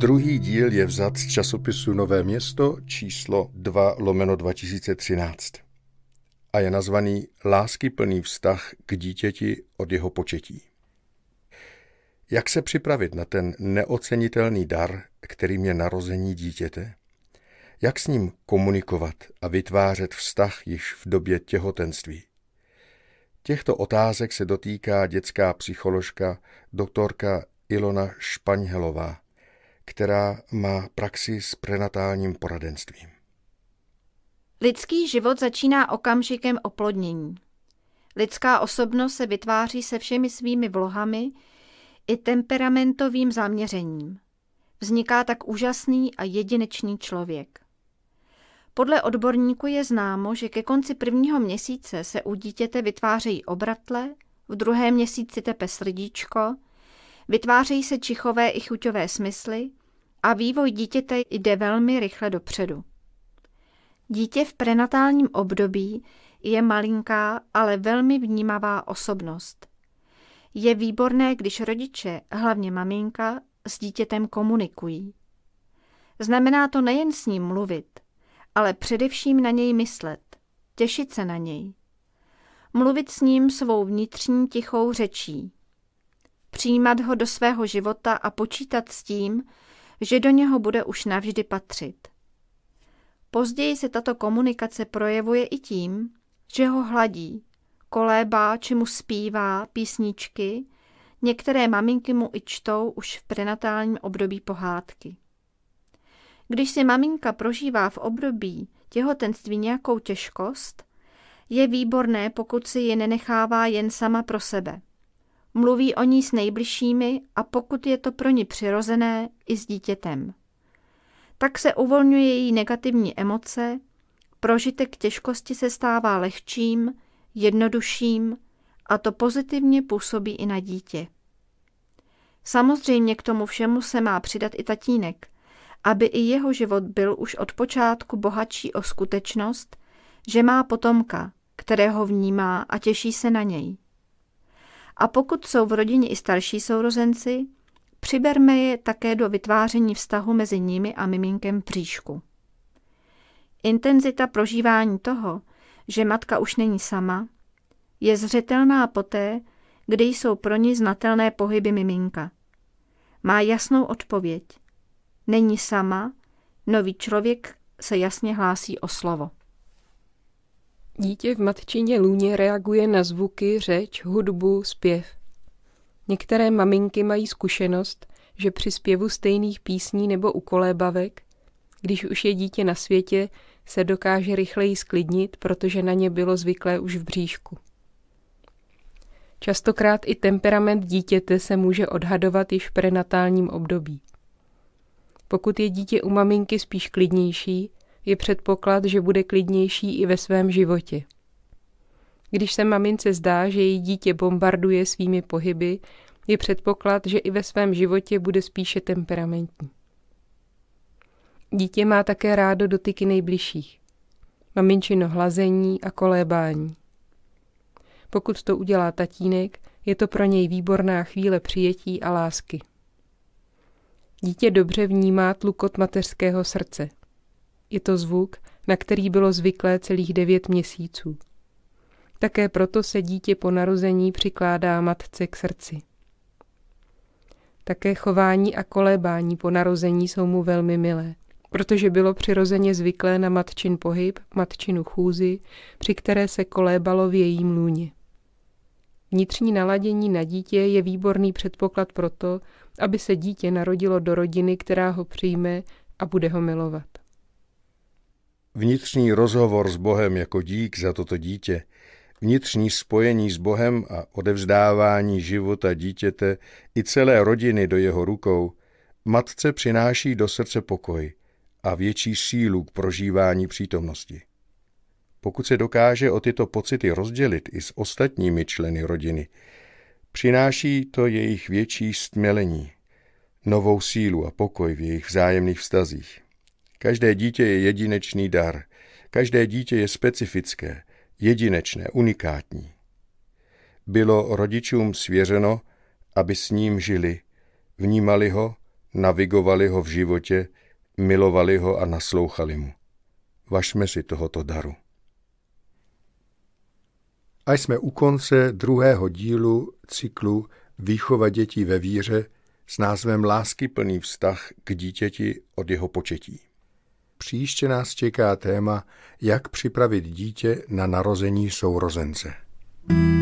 Druhý díl je vzat z časopisu Nové město číslo 2 lomeno 2013 a je nazvaný Láskyplný vztah k dítěti od jeho početí. Jak se připravit na ten neocenitelný dar, kterým je narození dítěte? Jak s ním komunikovat a vytvářet vztah již v době těhotenství? Těchto otázek se dotýká dětská psycholožka doktorka Ilona Špaňhelová, která má praxi s prenatálním poradenstvím. Lidský život začíná okamžikem oplodnění. Lidská osobnost se vytváří se všemi svými vlohami i temperamentovým zaměřením. Vzniká tak úžasný a jedinečný člověk. Podle odborníků je známo, že ke konci prvního měsíce se u dítěte vytvářejí obratle, v druhém měsíci tepe srdíčko, vytvářejí se čichové i chuťové smysly a vývoj dítěte jde velmi rychle dopředu. Dítě v prenatálním období je malinká, ale velmi vnímavá osobnost. Je výborné, když rodiče, hlavně maminka, s dítětem komunikují. Znamená to nejen s ním mluvit, ale především na něj myslet, těšit se na něj. Mluvit s ním svou vnitřní tichou řečí. Přijímat ho do svého života a počítat s tím, že do něho bude už navždy patřit. Později se tato komunikace projevuje i tím, že ho hladí, kolébá či mu zpívá písničky, některé maminky mu i čtou už v prenatálním období pohádky. Když si maminka prožívá v období těhotenství nějakou těžkost, je výborné, pokud si ji nenechává jen sama pro sebe. Mluví o ní s nejbližšími a pokud je to pro ní přirozené, i s dítětem. Tak se uvolňuje její negativní emoce, prožitek těžkosti se stává lehčím, jednodušším a to pozitivně působí i na dítě. Samozřejmě k tomu všemu se má přidat i tatínek, aby i jeho život byl už od počátku bohatší o skutečnost, že má potomka, kterého vnímá a těší se na něj. A pokud jsou v rodině i starší sourozenci, přiberme je také do vytváření vztahu mezi nimi a miminkem v bříšku. Intenzita prožívání toho, že matka už není sama, je zřetelná poté, kdy jsou pro ní znatelné pohyby miminka. Má jasnou odpověď. Není sama, nový člověk se jasně hlásí o slovo. Dítě v matčině lůně reaguje na zvuky, řeč, hudbu, zpěv. Některé maminky mají zkušenost, že při zpěvu stejných písní nebo ukolébavek, když už je dítě na světě, se dokáže rychleji sklidnit, protože na ně bylo zvyklé už v bříšku. Častokrát i temperament dítěte se může odhadovat již v prenatálním období. Pokud je dítě u maminky spíš klidnější, je předpoklad, že bude klidnější i ve svém životě. Když se mamince zdá, že její dítě bombarduje svými pohyby, je předpoklad, že i ve svém životě bude spíše temperamentní. Dítě má také rádo dotyky nejbližších. Maminčino hlazení a kolébání. Pokud to udělá tatínek, je to pro něj výborná chvíle přijetí a lásky. Dítě dobře vnímá tlukot mateřského srdce. Je to zvuk, na který bylo zvyklé celých devět měsíců. Také proto se dítě po narození přikládá matce k srdci. Také chování a kolébání po narození jsou mu velmi milé, protože bylo přirozeně zvyklé na matčin pohyb, matčinu chůzi, při které se kolébalo v jejím lůně. Vnitřní naladění na dítě je výborný předpoklad pro to, aby se dítě narodilo do rodiny, která ho přijme a bude ho milovat. Vnitřní rozhovor s Bohem jako dík za toto dítě vnitřní spojení s Bohem a odevzdávání života dítěte i celé rodiny do jeho rukou, matce přináší do srdce pokoj a větší sílu k prožívání přítomnosti. Pokud se dokáže o tyto pocity rozdělit i s ostatními členy rodiny, přináší to jejich větší stmělení, novou sílu a pokoj v jejich vzájemných vztazích. Každé dítě je jedinečný dar, každé dítě je specifické, jedinečné, unikátní. Bylo rodičům svěřeno, aby s ním žili, vnímali ho, navigovali ho v životě, milovali ho a naslouchali mu. Vašme si tohoto daru. A jsme u konce druhého dílu cyklu Výchova dětí ve víře s názvem Lásky plný vztah k dítěti od jeho početí. Příště nás čeká téma, jak připravit dítě na narození sourozence. thank you